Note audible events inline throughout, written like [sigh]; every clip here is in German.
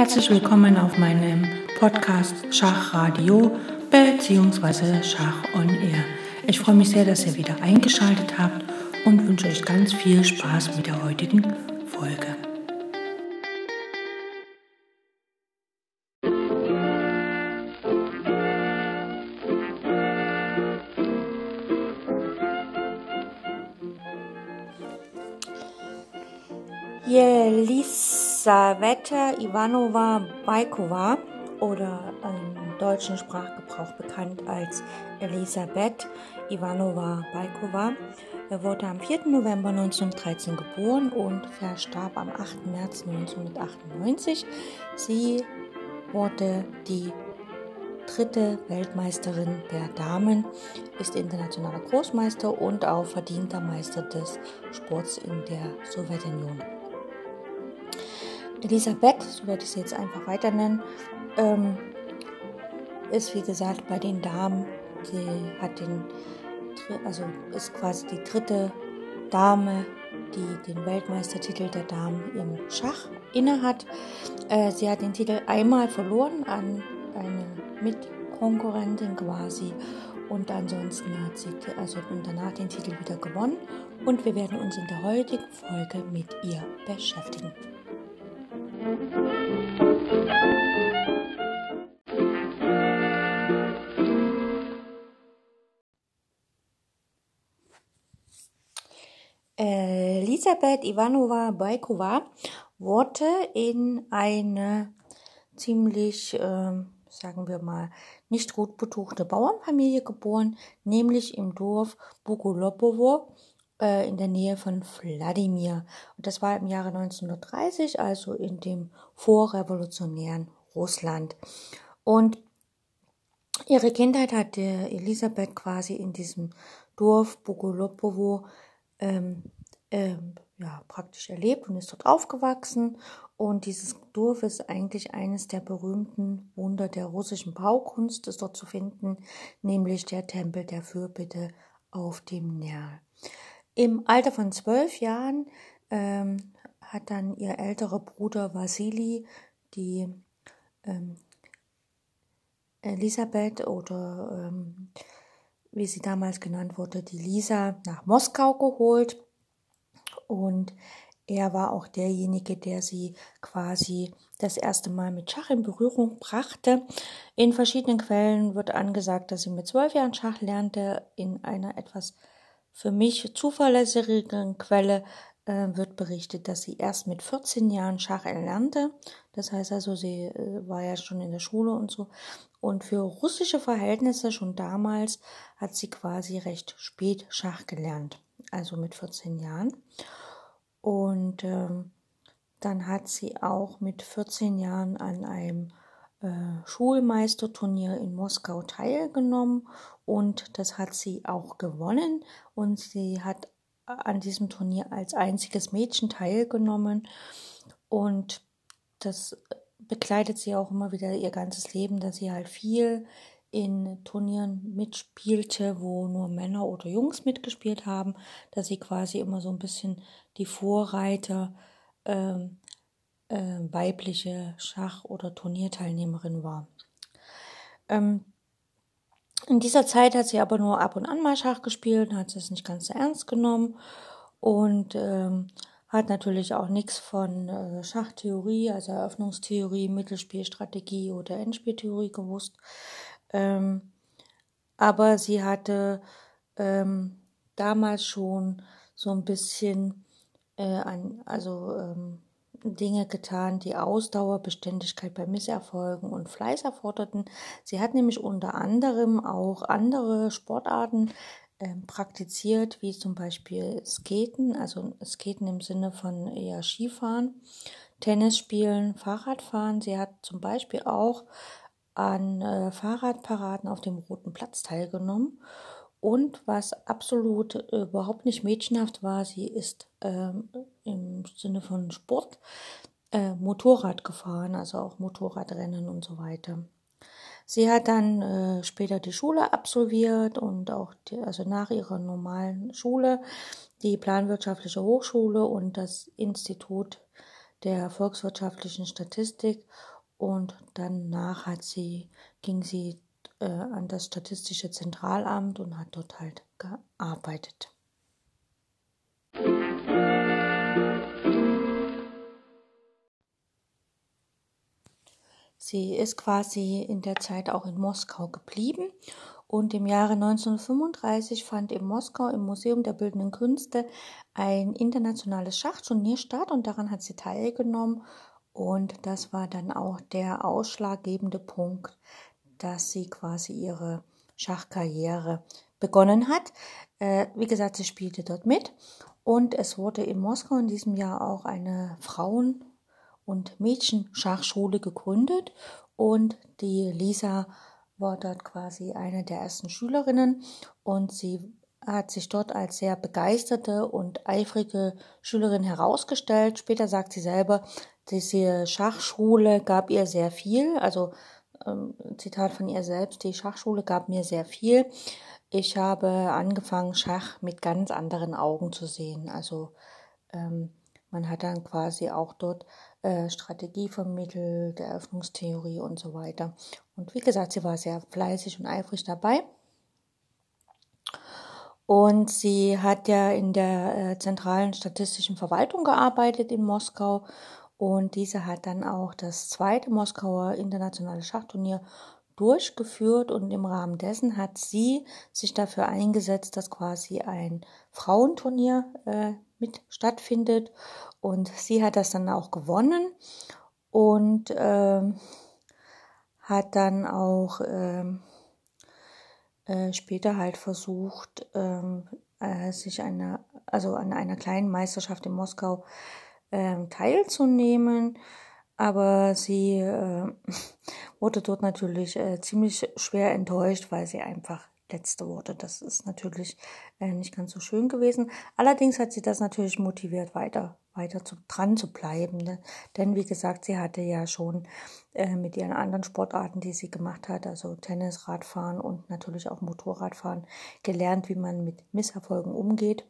Herzlich willkommen auf meinem Podcast Schachradio bzw. Schach on Air. Ich freue mich sehr, dass ihr wieder eingeschaltet habt und wünsche euch ganz viel Spaß mit der heutigen Folge. Jelisaveta Ivanova Baikova oder im deutschen Sprachgebrauch bekannt als Elisabeth Ivanova Baikova wurde am 4. November 1913 geboren und verstarb am 8. März 1998. Sie wurde die dritte Weltmeisterin der Damen, ist internationaler Großmeister und auch verdienter Meister des Sports in der Sowjetunion. Elisabeth, so werde ich sie jetzt einfach weiter nennen, ähm, ist wie gesagt bei den Damen, sie hat den, also ist quasi die dritte Dame, die den Weltmeistertitel der Damen im Schach innehat. Äh, sie hat den Titel einmal verloren an eine Mitkonkurrentin quasi und ansonsten hat sie also danach den Titel wieder gewonnen und wir werden uns in der heutigen Folge mit ihr beschäftigen. Elisabeth Ivanova Baikova wurde in eine ziemlich, äh, sagen wir mal, nicht gut betuchte Bauernfamilie geboren, nämlich im Dorf Bugolopovo äh, in der Nähe von Wladimir. Und das war im Jahre 1930, also in dem vorrevolutionären Russland. Und ihre Kindheit hatte Elisabeth quasi in diesem Dorf Bogolopovo ähm, ähm, ja, praktisch erlebt und ist dort aufgewachsen. Und dieses Dorf ist eigentlich eines der berühmten Wunder der russischen Baukunst, ist dort zu finden, nämlich der Tempel der Fürbitte auf dem Nerl. Im Alter von zwölf Jahren ähm, hat dann ihr älterer Bruder Vasili die ähm, Elisabeth oder ähm, wie sie damals genannt wurde, die Lisa nach Moskau geholt. Und er war auch derjenige, der sie quasi das erste Mal mit Schach in Berührung brachte. In verschiedenen Quellen wird angesagt, dass sie mit zwölf Jahren Schach lernte. In einer etwas für mich zuverlässigeren Quelle äh, wird berichtet, dass sie erst mit 14 Jahren Schach erlernte. Das heißt also, sie äh, war ja schon in der Schule und so. Und für russische Verhältnisse schon damals hat sie quasi recht spät Schach gelernt, also mit 14 Jahren. Und ähm, dann hat sie auch mit 14 Jahren an einem äh, Schulmeisterturnier in Moskau teilgenommen und das hat sie auch gewonnen. Und sie hat an diesem Turnier als einziges Mädchen teilgenommen. Und das begleitet sie auch immer wieder ihr ganzes Leben, dass sie halt viel in Turnieren mitspielte, wo nur Männer oder Jungs mitgespielt haben, dass sie quasi immer so ein bisschen die Vorreiter ähm, äh, weibliche Schach- oder Turnierteilnehmerin war. Ähm, in dieser Zeit hat sie aber nur ab und an mal Schach gespielt, hat es nicht ganz so ernst genommen und ähm, hat natürlich auch nichts von äh, Schachtheorie, also Eröffnungstheorie, Mittelspielstrategie oder Endspieltheorie gewusst. Ähm, aber sie hatte ähm, damals schon so ein bisschen äh, an, also ähm, Dinge getan, die Ausdauer, Beständigkeit bei Misserfolgen und Fleiß erforderten. Sie hat nämlich unter anderem auch andere Sportarten äh, praktiziert, wie zum Beispiel Skaten, also Skaten im Sinne von eher Skifahren, Tennis spielen, Fahrradfahren. Sie hat zum Beispiel auch an äh, Fahrradparaden auf dem Roten Platz teilgenommen. Und was absolut äh, überhaupt nicht mädchenhaft war, sie ist ähm, im Sinne von Sport äh, Motorrad gefahren, also auch Motorradrennen und so weiter. Sie hat dann äh, später die Schule absolviert und auch die, also nach ihrer normalen Schule die planwirtschaftliche Hochschule und das Institut der volkswirtschaftlichen Statistik und danach hat sie, ging sie äh, an das Statistische Zentralamt und hat dort halt gearbeitet. Sie ist quasi in der Zeit auch in Moskau geblieben und im Jahre 1935 fand in Moskau im Museum der Bildenden Künste ein internationales Schachturnier statt und daran hat sie teilgenommen und das war dann auch der ausschlaggebende Punkt, dass sie quasi ihre Schachkarriere begonnen hat. Äh, wie gesagt, sie spielte dort mit und es wurde in Moskau in diesem Jahr auch eine Frauen- und Mädchenschachschule gegründet und die Lisa war dort quasi eine der ersten Schülerinnen und sie hat sich dort als sehr begeisterte und eifrige Schülerin herausgestellt. Später sagt sie selber, diese Schachschule gab ihr sehr viel. Also ähm, Zitat von ihr selbst, die Schachschule gab mir sehr viel. Ich habe angefangen, Schach mit ganz anderen Augen zu sehen. Also ähm, man hat dann quasi auch dort äh, Strategie vermittelt, Eröffnungstheorie und so weiter. Und wie gesagt, sie war sehr fleißig und eifrig dabei. Und sie hat ja in der äh, zentralen statistischen Verwaltung gearbeitet in Moskau. Und diese hat dann auch das zweite Moskauer internationale Schachturnier durchgeführt und im Rahmen dessen hat sie sich dafür eingesetzt, dass quasi ein Frauenturnier äh, mit stattfindet. Und sie hat das dann auch gewonnen und äh, hat dann auch äh, äh, später halt versucht, ähm, äh, sich eine, also an einer kleinen Meisterschaft in Moskau ähm, teilzunehmen. Aber sie äh, [laughs] wurde dort natürlich äh, ziemlich schwer enttäuscht, weil sie einfach letzte Worte. Das ist natürlich äh, nicht ganz so schön gewesen. Allerdings hat sie das natürlich motiviert, weiter, weiter zu, dran zu bleiben. Ne? Denn wie gesagt, sie hatte ja schon äh, mit ihren anderen Sportarten, die sie gemacht hat, also Tennis, Radfahren und natürlich auch Motorradfahren, gelernt, wie man mit Misserfolgen umgeht.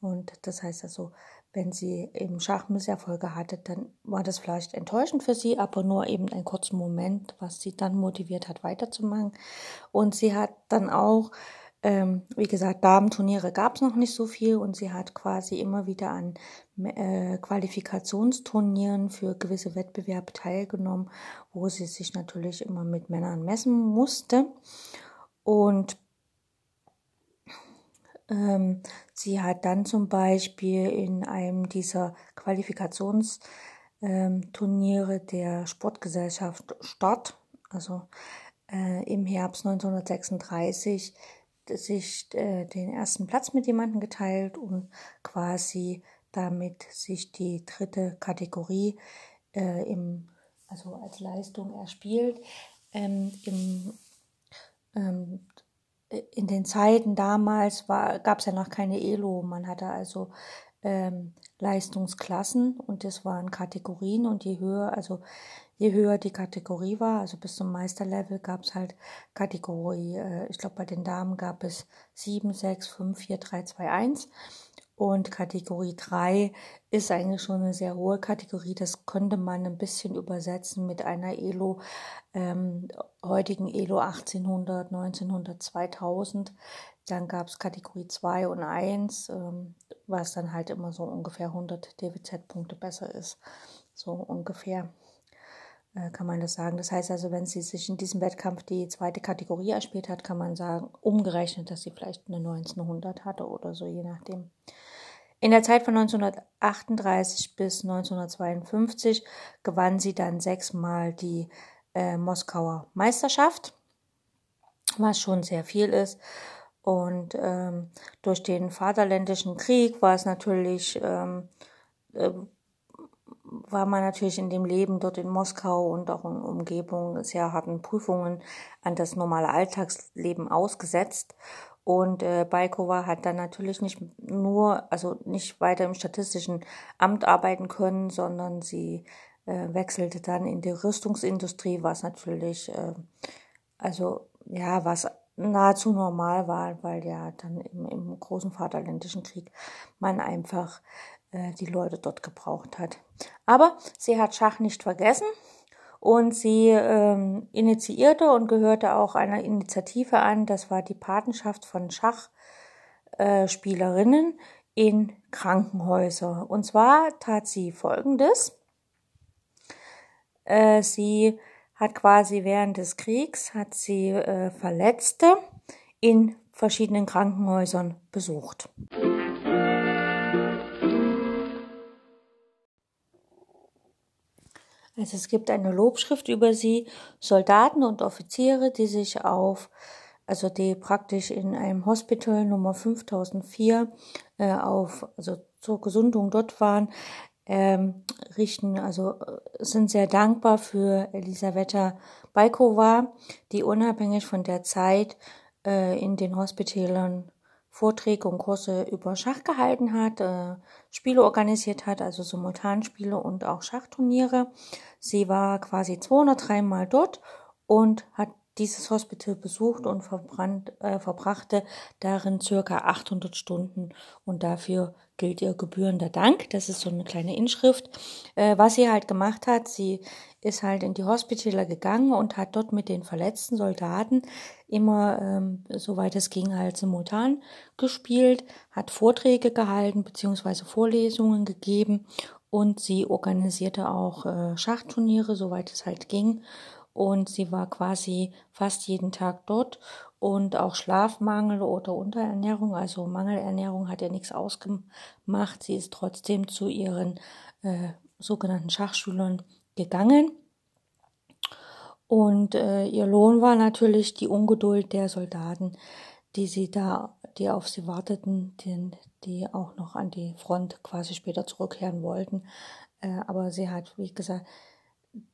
Und das heißt also, wenn sie im Schach Misserfolge hatte, dann war das vielleicht enttäuschend für sie, aber nur eben einen kurzen Moment, was sie dann motiviert hat, weiterzumachen. Und sie hat dann auch, ähm, wie gesagt, Damenturniere gab es noch nicht so viel und sie hat quasi immer wieder an äh, Qualifikationsturnieren für gewisse Wettbewerbe teilgenommen, wo sie sich natürlich immer mit Männern messen musste. Und ähm, sie hat dann zum Beispiel in einem dieser Qualifikationsturniere ähm, der Sportgesellschaft Start, also äh, im Herbst 1936, sich äh, den ersten Platz mit jemandem geteilt und quasi damit sich die dritte Kategorie äh, im, also als Leistung erspielt. Ähm, Im ähm, in den Zeiten damals gab es ja noch keine ELO. Man hatte also ähm, Leistungsklassen und das waren Kategorien und je höher, also je höher die Kategorie war, also bis zum Meisterlevel gab es halt Kategorie, äh, ich glaube bei den Damen gab es 7, 6, 5, 4, 3, 2, 1 und Kategorie 3 ist eigentlich schon eine sehr hohe Kategorie. Das könnte man ein bisschen übersetzen mit einer ELO, ähm, heutigen ELO 1800, 1900, 2000. Dann gab es Kategorie 2 und 1, ähm, was dann halt immer so ungefähr 100 DWZ-Punkte besser ist. So ungefähr äh, kann man das sagen. Das heißt also, wenn sie sich in diesem Wettkampf die zweite Kategorie erspielt hat, kann man sagen, umgerechnet, dass sie vielleicht eine 1900 hatte oder so, je nachdem. In der Zeit von 1938 bis 1952 gewann sie dann sechsmal die äh, Moskauer Meisterschaft, was schon sehr viel ist. Und ähm, durch den Vaterländischen Krieg war es natürlich, ähm, äh, war man natürlich in dem Leben dort in Moskau und auch in Umgebung sehr harten Prüfungen an das normale Alltagsleben ausgesetzt. Und äh, Baikova hat dann natürlich nicht nur, also nicht weiter im statistischen Amt arbeiten können, sondern sie äh, wechselte dann in die Rüstungsindustrie, was natürlich, äh, also ja, was nahezu normal war, weil ja dann im, im großen Vaterländischen Krieg man einfach äh, die Leute dort gebraucht hat. Aber sie hat Schach nicht vergessen und sie ähm, initiierte und gehörte auch einer Initiative an, das war die Patenschaft von Schachspielerinnen äh, in Krankenhäuser. Und zwar tat sie Folgendes. Äh, sie hat quasi während des Kriegs, hat sie äh, Verletzte in verschiedenen Krankenhäusern besucht. Also es gibt eine Lobschrift über sie, Soldaten und Offiziere, die sich auf, also die praktisch in einem Hospital Nummer 5004 äh, auf, also zur Gesundung dort waren, ähm, richten, also äh, sind sehr dankbar für Elisaveta Baikova, die unabhängig von der Zeit äh, in den Hospitälern Vorträge und Kurse über Schach gehalten hat, äh, Spiele organisiert hat, also Simultanspiele und auch Schachturniere. Sie war quasi 203 Mal dort und hat dieses Hospital besucht und verbrannt, äh, verbrachte darin circa 800 Stunden und dafür gilt ihr gebührender Dank. Das ist so eine kleine Inschrift. Äh, was sie halt gemacht hat, sie ist halt in die Hospitaler gegangen und hat dort mit den verletzten Soldaten immer, ähm, soweit es ging, halt simultan gespielt, hat Vorträge gehalten beziehungsweise Vorlesungen gegeben und sie organisierte auch äh, Schachturniere, soweit es halt ging. Und sie war quasi fast jeden Tag dort und auch Schlafmangel oder Unterernährung, also Mangelernährung hat ja nichts ausgemacht. Sie ist trotzdem zu ihren äh, sogenannten Schachschülern gegangen und äh, ihr Lohn war natürlich die Ungeduld der Soldaten, die sie da, die auf sie warteten, die, die auch noch an die Front quasi später zurückkehren wollten. Äh, aber sie hat, wie gesagt,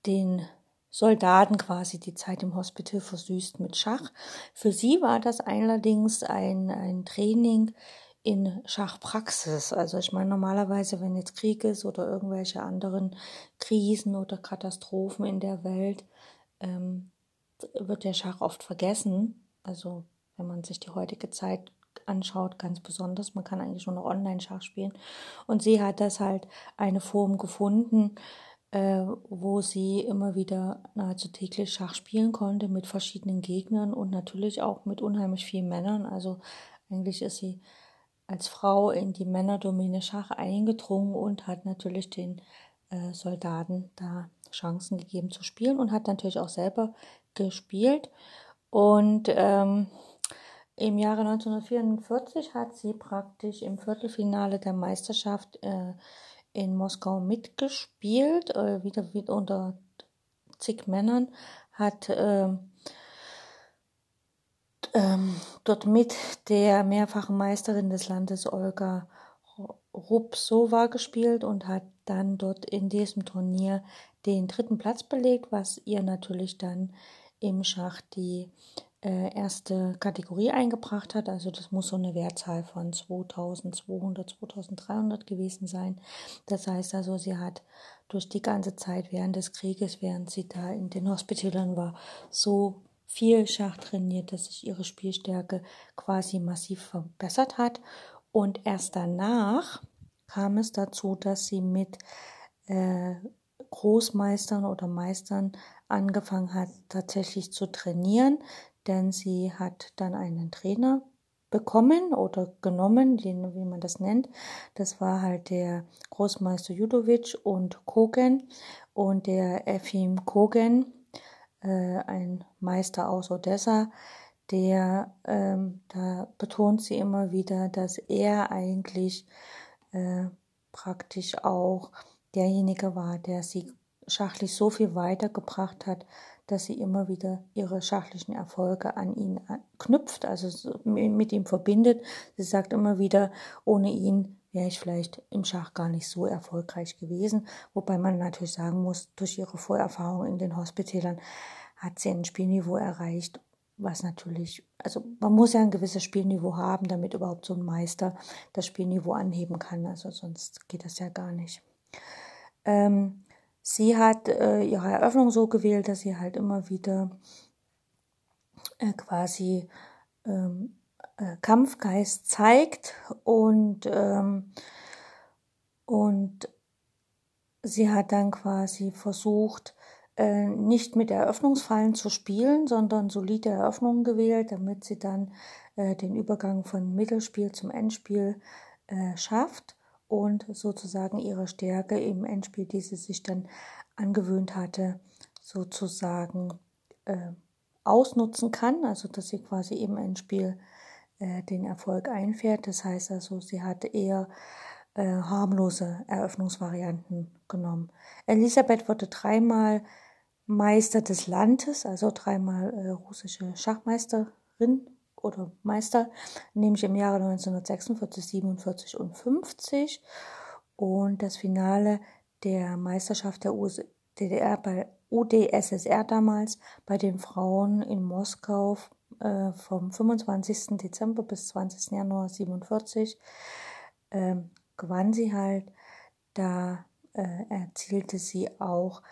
den Soldaten quasi die Zeit im Hospital versüßt mit Schach. Für sie war das allerdings ein, ein Training in Schachpraxis. Also ich meine normalerweise, wenn jetzt Krieg ist oder irgendwelche anderen Krisen oder Katastrophen in der Welt, ähm, wird der Schach oft vergessen. Also wenn man sich die heutige Zeit anschaut, ganz besonders. Man kann eigentlich nur noch Online-Schach spielen. Und sie hat das halt eine Form gefunden, äh, wo sie immer wieder nahezu täglich Schach spielen konnte mit verschiedenen Gegnern und natürlich auch mit unheimlich vielen Männern. Also eigentlich ist sie als Frau in die Männerdomäne Schach eingedrungen und hat natürlich den äh, Soldaten da Chancen gegeben zu spielen und hat natürlich auch selber gespielt. Und ähm, im Jahre 1944 hat sie praktisch im Viertelfinale der Meisterschaft äh, in Moskau mitgespielt, äh, wieder, wieder unter zig Männern, hat äh, ähm, dort mit der mehrfachen Meisterin des Landes Olga Rupsova gespielt und hat dann dort in diesem Turnier den dritten Platz belegt, was ihr natürlich dann im Schach die äh, erste Kategorie eingebracht hat. Also das muss so eine Wertzahl von 2200, 2300 gewesen sein. Das heißt also, sie hat durch die ganze Zeit während des Krieges, während sie da in den Hospitälern war, so viel Schach trainiert, dass sich ihre Spielstärke quasi massiv verbessert hat. Und erst danach kam es dazu, dass sie mit äh, Großmeistern oder Meistern angefangen hat, tatsächlich zu trainieren, denn sie hat dann einen Trainer bekommen oder genommen, den, wie man das nennt. Das war halt der Großmeister Judovic und Kogen und der Efim Kogen, äh, ein Meister aus Odessa, der, ähm, da betont sie immer wieder, dass er eigentlich äh, praktisch auch derjenige war, der sie schachlich so viel weitergebracht hat, dass sie immer wieder ihre schachlichen Erfolge an ihn knüpft, also mit ihm verbindet. Sie sagt immer wieder, ohne ihn wäre ich vielleicht im Schach gar nicht so erfolgreich gewesen. Wobei man natürlich sagen muss, durch ihre Vorerfahrung in den Hospitälern hat sie ein Spielniveau erreicht, was natürlich, also man muss ja ein gewisses Spielniveau haben, damit überhaupt so ein Meister das Spielniveau anheben kann. Also sonst geht das ja gar nicht. Ähm, sie hat äh, ihre Eröffnung so gewählt, dass sie halt immer wieder äh, quasi ähm, äh, Kampfgeist zeigt und ähm, Und sie hat dann quasi versucht, äh, nicht mit Eröffnungsfallen zu spielen, sondern solide Eröffnungen gewählt, damit sie dann äh, den Übergang von Mittelspiel zum Endspiel äh, schafft und sozusagen ihre Stärke im Endspiel, die sie sich dann angewöhnt hatte, sozusagen äh, ausnutzen kann, also dass sie quasi im Endspiel äh, den Erfolg einfährt. Das heißt also, sie hatte eher äh, harmlose Eröffnungsvarianten genommen. Elisabeth wurde dreimal Meister des Landes, also dreimal äh, russische Schachmeisterin oder Meister, nämlich im Jahre 1946, 47 und 50. Und das Finale der Meisterschaft der DDR bei UdSSR damals bei den Frauen in Moskau äh, vom 25. Dezember bis 20. Januar 47 äh, gewann sie halt. Da äh, erzielte sie auch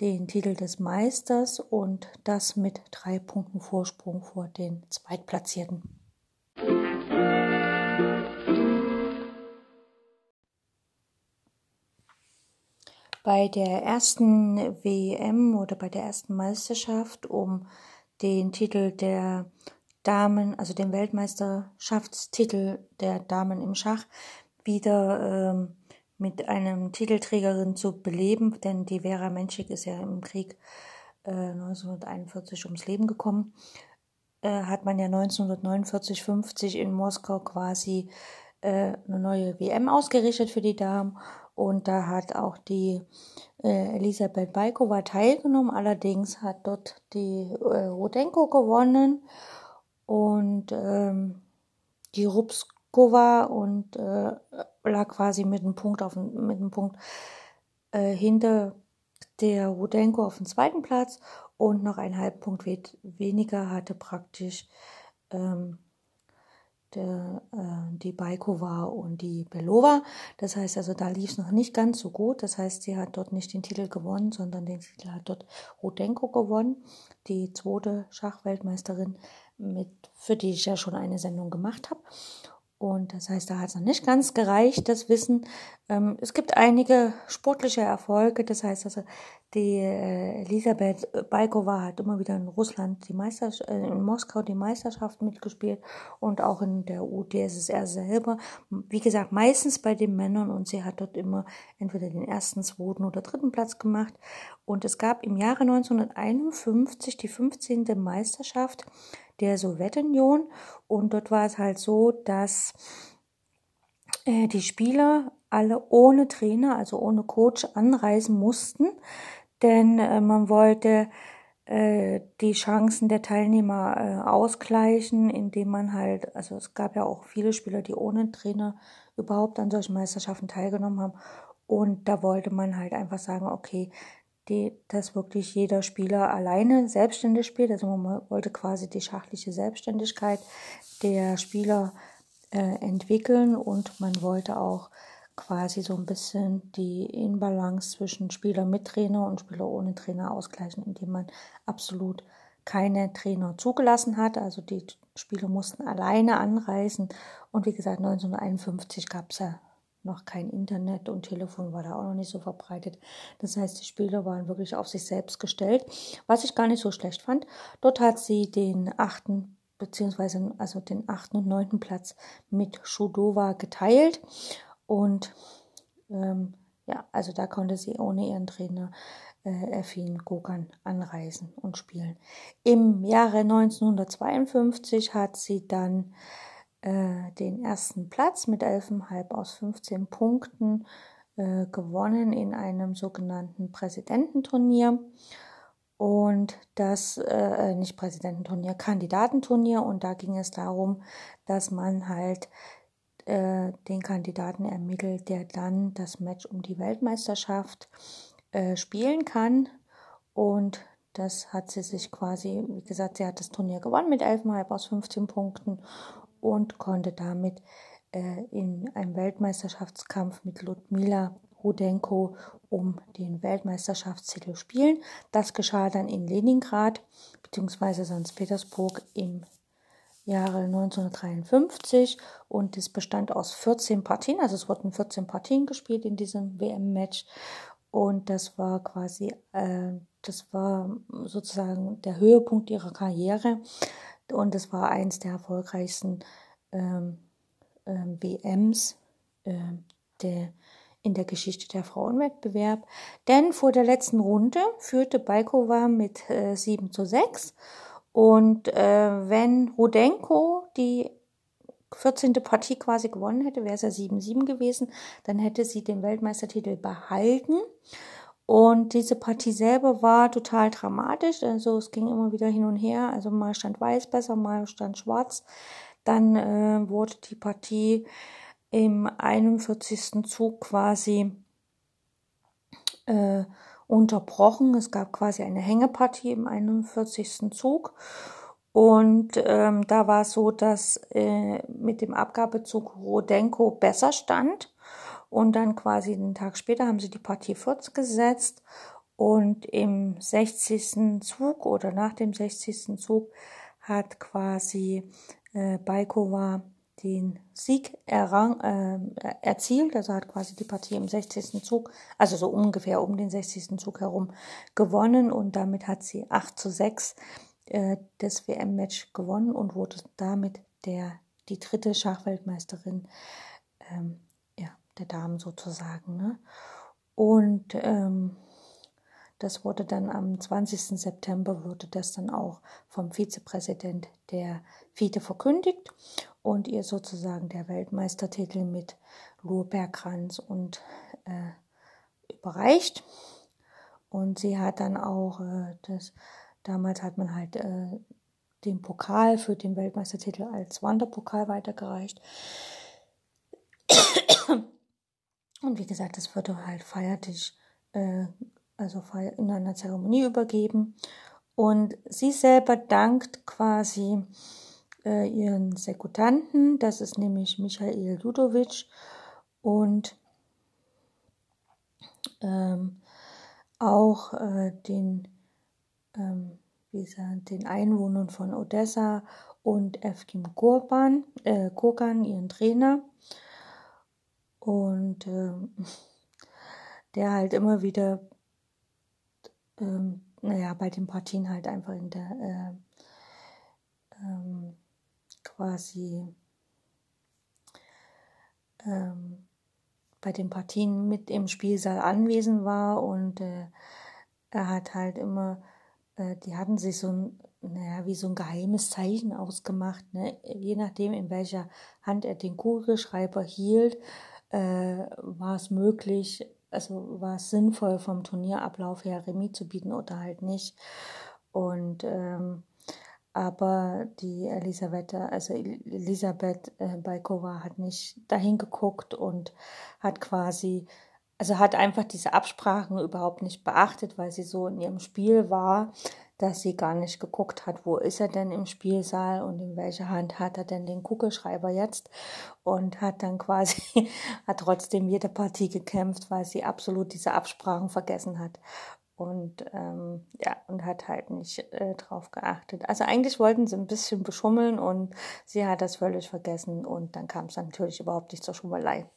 den Titel des Meisters und das mit drei Punkten Vorsprung vor den Zweitplatzierten. Bei der ersten WM oder bei der ersten Meisterschaft um den Titel der Damen, also den Weltmeisterschaftstitel der Damen im Schach, wieder ähm, mit einem Titelträgerin zu beleben, denn die Vera Menschik ist ja im Krieg äh, 1941 ums Leben gekommen, äh, hat man ja 1949, 50 in Moskau quasi äh, eine neue WM ausgerichtet für die Damen. Und da hat auch die äh, Elisabeth Baikova teilgenommen. Allerdings hat dort die äh, Rudenko gewonnen. Und ähm, die Rubskova und äh, lag quasi mit einem Punkt auf mit einem Punkt äh, hinter der Rudenko auf dem zweiten Platz und noch einen Halbpunkt weniger hatte praktisch ähm, der, äh, die Baikova und die Belova. Das heißt also, da lief es noch nicht ganz so gut. Das heißt, sie hat dort nicht den Titel gewonnen, sondern den Titel hat dort Rudenko gewonnen, die zweite Schachweltmeisterin, mit, für die ich ja schon eine Sendung gemacht habe. Und das heißt, da hat es noch nicht ganz gereicht, das Wissen. Ähm, es gibt einige sportliche Erfolge. Das heißt also, die äh, Elisabeth Baikova hat immer wieder in Russland die Meisterschaft, äh, in Moskau die Meisterschaft mitgespielt und auch in der UdSSR selber. Wie gesagt, meistens bei den Männern und sie hat dort immer entweder den ersten, zweiten oder dritten Platz gemacht. Und es gab im Jahre 1951 die 15. Meisterschaft der Sowjetunion. Und dort war es halt so, dass äh, die Spieler alle ohne Trainer, also ohne Coach anreisen mussten, denn äh, man wollte äh, die Chancen der Teilnehmer ausgleichen, indem man halt, also es gab ja auch viele Spieler, die ohne Trainer überhaupt an solchen Meisterschaften teilgenommen haben. Und da wollte man halt einfach sagen, okay, die, dass wirklich jeder Spieler alleine selbstständig spielt. Also man wollte quasi die schachliche Selbstständigkeit der Spieler äh, entwickeln und man wollte auch quasi so ein bisschen die Inbalance zwischen Spieler mit Trainer und Spieler ohne Trainer ausgleichen, indem man absolut keine Trainer zugelassen hat. Also die Spieler mussten alleine anreisen. Und wie gesagt, 1951 gab es ja noch kein Internet und Telefon war da auch noch nicht so verbreitet. Das heißt, die Spieler waren wirklich auf sich selbst gestellt, was ich gar nicht so schlecht fand. Dort hat sie den achten beziehungsweise also den achten und neunten Platz mit Schudova geteilt und ähm, ja, also da konnte sie ohne ihren Trainer äh, Erfin Gogan anreisen und spielen. Im Jahre 1952 hat sie dann äh, den ersten Platz mit 11,5 aus 15 Punkten äh, gewonnen in einem sogenannten Präsidententurnier. Und das, äh, nicht Präsidententurnier, Kandidatenturnier. Und da ging es darum, dass man halt äh, den Kandidaten ermittelt, der dann das Match um die Weltmeisterschaft äh, spielen kann. Und das hat sie sich quasi, wie gesagt, sie hat das Turnier gewonnen mit 11,5 aus 15 Punkten und konnte damit äh, in einem Weltmeisterschaftskampf mit Ludmila Rudenko um den Weltmeisterschaftstitel spielen. Das geschah dann in Leningrad bzw. St. Petersburg im Jahre 1953 und es bestand aus 14 Partien, also es wurden 14 Partien gespielt in diesem WM-Match und das war quasi, äh, das war sozusagen der Höhepunkt ihrer Karriere und es war eins der erfolgreichsten ähm, äh, WMs äh, der, in der Geschichte der Frauenwettbewerb. Denn vor der letzten Runde führte Baikova mit äh, 7 zu 6 und äh, wenn Rudenko die 14. Partie quasi gewonnen hätte, wäre es ja 7-7 gewesen, dann hätte sie den Weltmeistertitel behalten. Und diese Partie selber war total dramatisch. Also es ging immer wieder hin und her. Also mal stand weiß besser, mal stand schwarz. Dann äh, wurde die Partie im 41. Zug quasi äh, unterbrochen. Es gab quasi eine Hängepartie im 41. Zug. Und ähm, da war es so, dass äh, mit dem Abgabezug Rodenko besser stand. Und dann quasi einen Tag später haben sie die Partie fortgesetzt. Und im 60. Zug oder nach dem 60. Zug hat quasi äh, Baikova den Sieg errang, äh, erzielt, also hat quasi die Partie im 60. Zug, also so ungefähr um den 60. Zug herum gewonnen und damit hat sie 8 zu 6 äh, das WM-Match gewonnen und wurde damit der, die dritte Schachweltmeisterin ähm, der Damen sozusagen. Ne? Und ähm, das wurde dann am 20. September wurde das dann auch vom Vizepräsident der FIDE verkündigt und ihr sozusagen der Weltmeistertitel mit Lorbeerkranz und äh, überreicht. Und sie hat dann auch äh, das, damals hat man halt äh, den Pokal für den Weltmeistertitel als Wanderpokal weitergereicht. Und wie gesagt, das wurde halt feierlich äh, also in einer Zeremonie übergeben. Und sie selber dankt quasi äh, ihren Sekutanten, das ist nämlich Michael Judovic und ähm, auch äh, den, ähm, den Einwohnern von Odessa und Evkim Kurban, äh, Kurkan, ihren Trainer. Und äh, [laughs] der halt immer wieder ähm, naja, bei den Partien halt einfach in der äh, ähm, quasi ähm, bei den Partien mit im Spielsaal anwesend war und äh, er hat halt immer, äh, die hatten sich so ein, naja, wie so ein geheimes Zeichen ausgemacht, ne? je nachdem in welcher Hand er den Kugelschreiber hielt, äh, war es möglich, also war es sinnvoll vom Turnierablauf her Remis zu bieten oder halt nicht. Und ähm, aber die Elisabeth, also Elisabeth äh, Baikova hat nicht dahin geguckt und hat quasi, also hat einfach diese Absprachen überhaupt nicht beachtet, weil sie so in ihrem Spiel war, dass sie gar nicht geguckt hat, wo ist er denn im Spielsaal und in welcher Hand hat er denn den Kugelschreiber jetzt und hat dann quasi, [laughs] hat trotzdem jede Partie gekämpft, weil sie absolut diese Absprachen vergessen hat und ähm, ja und hat halt nicht äh, drauf geachtet. Also eigentlich wollten sie ein bisschen beschummeln und sie hat das völlig vergessen und dann kam es natürlich überhaupt nicht zur Schummelei.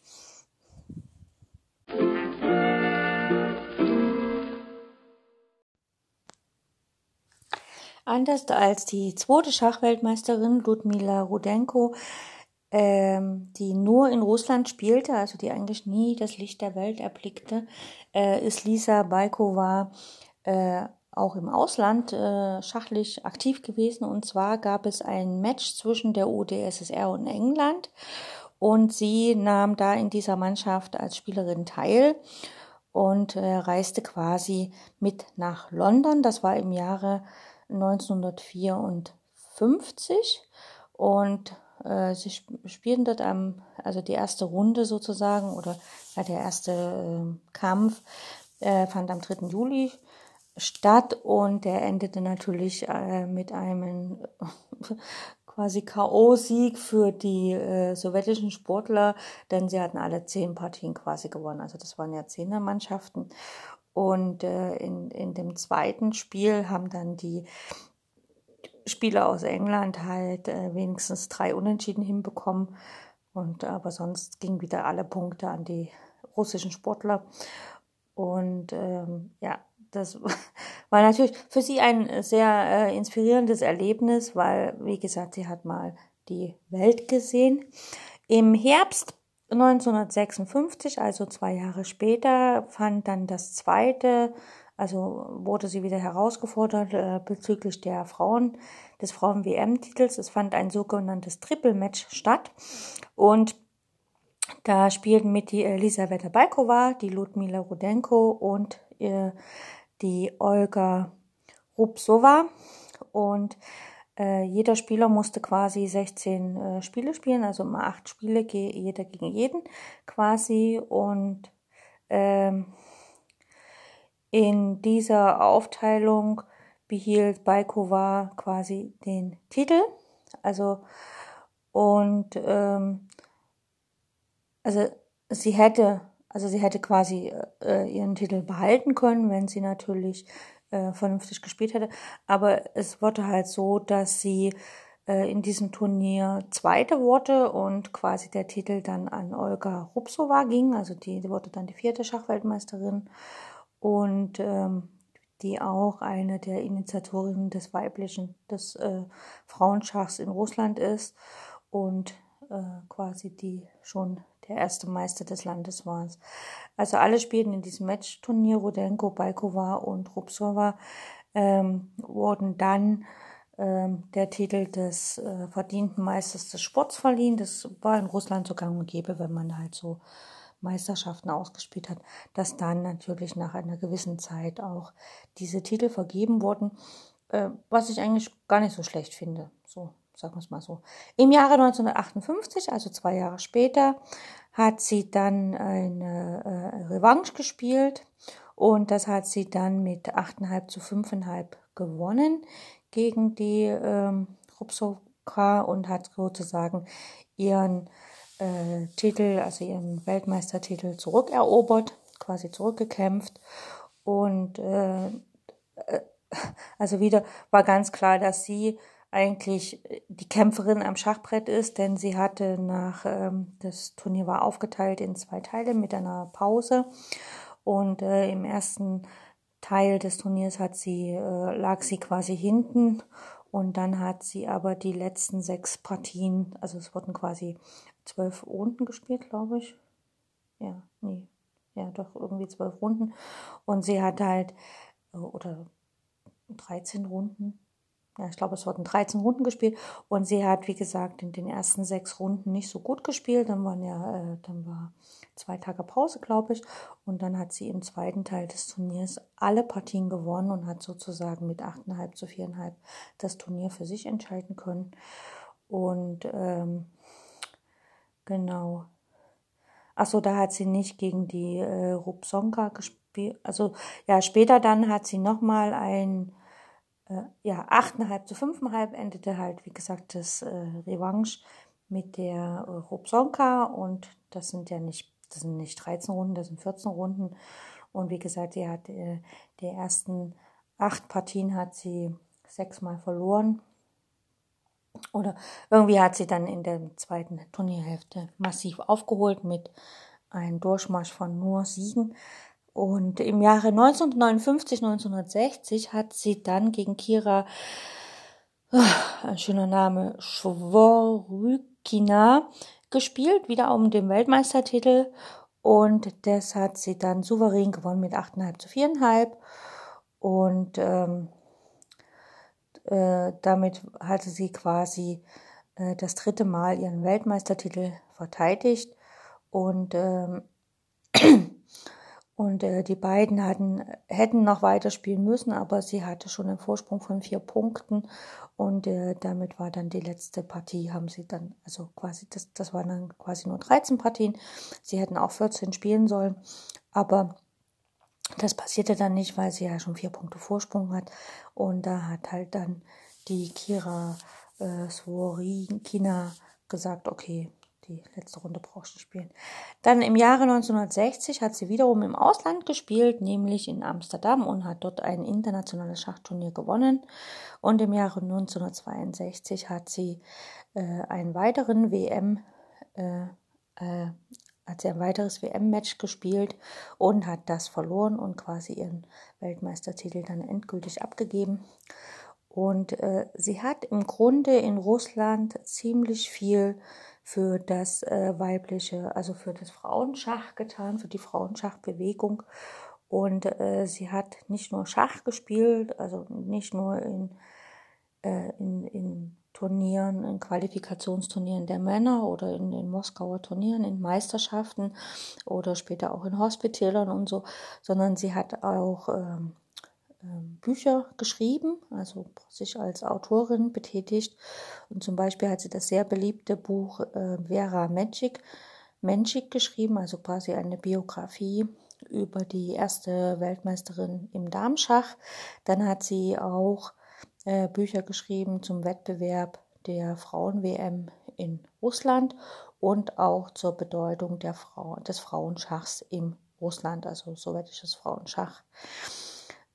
Anders als die zweite Schachweltmeisterin Ludmila Rudenko, ähm, die nur in Russland spielte, also die eigentlich nie das Licht der Welt erblickte, äh, ist Lisa Baikova äh, auch im Ausland äh, schachlich aktiv gewesen. Und zwar gab es ein Match zwischen der UdSSR und England. Und sie nahm da in dieser Mannschaft als Spielerin teil und äh, reiste quasi mit nach London. Das war im Jahre 1954 und äh, sie spielten dort am, also die erste Runde sozusagen oder ja, der erste äh, Kampf äh, fand am 3. Juli statt und der endete natürlich äh, mit einem [laughs] quasi K.O.-Sieg für die äh, sowjetischen Sportler, denn sie hatten alle zehn Partien quasi gewonnen. Also das waren ja Zehnermannschaften. Und äh, in, in dem zweiten Spiel haben dann die Spieler aus England halt äh, wenigstens drei Unentschieden hinbekommen. Und aber sonst gingen wieder alle Punkte an die russischen Sportler. Und ähm, ja, das [laughs] war natürlich für sie ein sehr äh, inspirierendes Erlebnis, weil, wie gesagt, sie hat mal die Welt gesehen. Im Herbst 1956, also zwei Jahre später, fand dann das zweite, also wurde sie wieder herausgefordert äh, bezüglich der Frauen, des Frauen-WM-Titels. Es fand ein sogenanntes Triple-Match statt und da spielten mit die Elisaveta Balkova, die Ludmila Rudenko und äh, die Olga Rubsova. Und äh, jeder Spieler musste quasi 16 äh, Spiele spielen, also immer acht Spiele, jeder gegen jeden quasi. Und ähm, in dieser Aufteilung behielt Baikova quasi den Titel. Also und ähm, also sie hätte, also sie hätte quasi äh, ihren Titel behalten können, wenn sie natürlich äh, vernünftig gespielt hätte. Aber es wurde halt so, dass sie äh, in diesem Turnier Zweite wurde und quasi der Titel dann an Olga Rupsova ging. Also die, die wurde dann die vierte Schachweltmeisterin und ähm, die auch eine der Initiatorinnen des weiblichen, des äh, Frauenschachs in Russland ist und äh, quasi die schon der erste Meister des Landes war. Also alle spielten in diesem Matchturnier, Rudenko, Balkova und Rupsova, ähm, wurden dann ähm, der Titel des äh, verdienten Meisters des Sports verliehen. Das war in Russland so gang und gäbe, wenn man halt so Meisterschaften ausgespielt hat, dass dann natürlich nach einer gewissen Zeit auch diese Titel vergeben wurden, äh, was ich eigentlich gar nicht so schlecht finde. So, sagen wir es mal so. Im Jahre 1958, also zwei Jahre später, hat sie dann eine äh, Revanche gespielt und das hat sie dann mit 8,5 zu 5,5 gewonnen gegen die ähm, Rupsovka und hat sozusagen ihren äh, Titel, also ihren Weltmeistertitel zurückerobert, quasi zurückgekämpft und äh, äh also wieder war ganz klar, dass sie eigentlich äh, die Kämpferin am Schachbrett ist, denn sie hatte nach, ähm, das Turnier war aufgeteilt in zwei Teile mit einer Pause und äh, im ersten Teil des Turniers hat sie, äh, lag sie quasi hinten und dann hat sie aber die letzten sechs Partien, also es wurden quasi zwölf Runden gespielt, glaube ich. Ja, nee, ja, doch irgendwie zwölf Runden und sie hat halt, äh, oder 13 Runden, ja, ich glaube, es wurden 13 Runden gespielt und sie hat, wie gesagt, in den ersten sechs Runden nicht so gut gespielt. Dann waren ja, äh, dann war zwei Tage Pause, glaube ich, und dann hat sie im zweiten Teil des Turniers alle Partien gewonnen und hat sozusagen mit 8,5 zu 4,5 das Turnier für sich entscheiden können. Und ähm, genau. Achso, da hat sie nicht gegen die äh, Rupsonka gespielt. Also ja, später dann hat sie nochmal ein äh, ja, 8,5 zu 5,5 endete halt, wie gesagt, das äh, Revanche mit der äh, Robsonka und das sind ja nicht, das sind nicht 13 Runden, das sind 14 Runden. Und wie gesagt, sie hat äh, die ersten acht Partien hat sie sechsmal verloren. Oder irgendwie hat sie dann in der zweiten Turnierhälfte massiv aufgeholt mit einem Durchmarsch von nur Siegen. Und im Jahre 1959, 1960 hat sie dann gegen Kira, ah, ein schöner Name, Schworykina gespielt, wieder um den Weltmeistertitel. Und das hat sie dann souverän gewonnen mit 8,5 zu 4,5. Und ähm, äh, damit hatte sie quasi äh, das dritte Mal ihren Weltmeistertitel verteidigt. Und ähm, Und äh, die beiden hatten, hätten noch weiterspielen müssen, aber sie hatte schon einen Vorsprung von vier Punkten. Und äh, damit war dann die letzte Partie, haben sie dann, also quasi, das, das waren dann quasi nur 13 Partien. Sie hätten auch 14 spielen sollen. Aber das passierte dann nicht, weil sie ja schon vier Punkte Vorsprung hat. Und da hat halt dann die Kira äh, Sworikina gesagt, okay, die letzte Runde brauchst du spielen. Dann im Jahre 1960 hat sie wiederum im Ausland gespielt, nämlich in Amsterdam und hat dort ein internationales Schachturnier gewonnen. Und im Jahre 1962 hat sie äh, einen weiteren WM, äh, äh, hat sie ein weiteres WM-Match gespielt und hat das verloren und quasi ihren Weltmeistertitel dann endgültig abgegeben. Und äh, sie hat im Grunde in Russland ziemlich viel für das äh, weibliche, also für das Frauenschach getan, für die Frauenschachbewegung. Und äh, sie hat nicht nur Schach gespielt, also nicht nur in, äh, in, in Turnieren, in Qualifikationsturnieren der Männer oder in den Moskauer Turnieren, in Meisterschaften oder später auch in Hospitälern und so, sondern sie hat auch ähm, Bücher geschrieben, also sich als Autorin betätigt. Und zum Beispiel hat sie das sehr beliebte Buch äh, Vera Menschik, Menschik geschrieben, also quasi eine Biografie über die erste Weltmeisterin im Darmschach. Dann hat sie auch äh, Bücher geschrieben zum Wettbewerb der Frauen-WM in Russland und auch zur Bedeutung der Frau, des Frauenschachs im Russland, also sowjetisches Frauenschach. Ähm,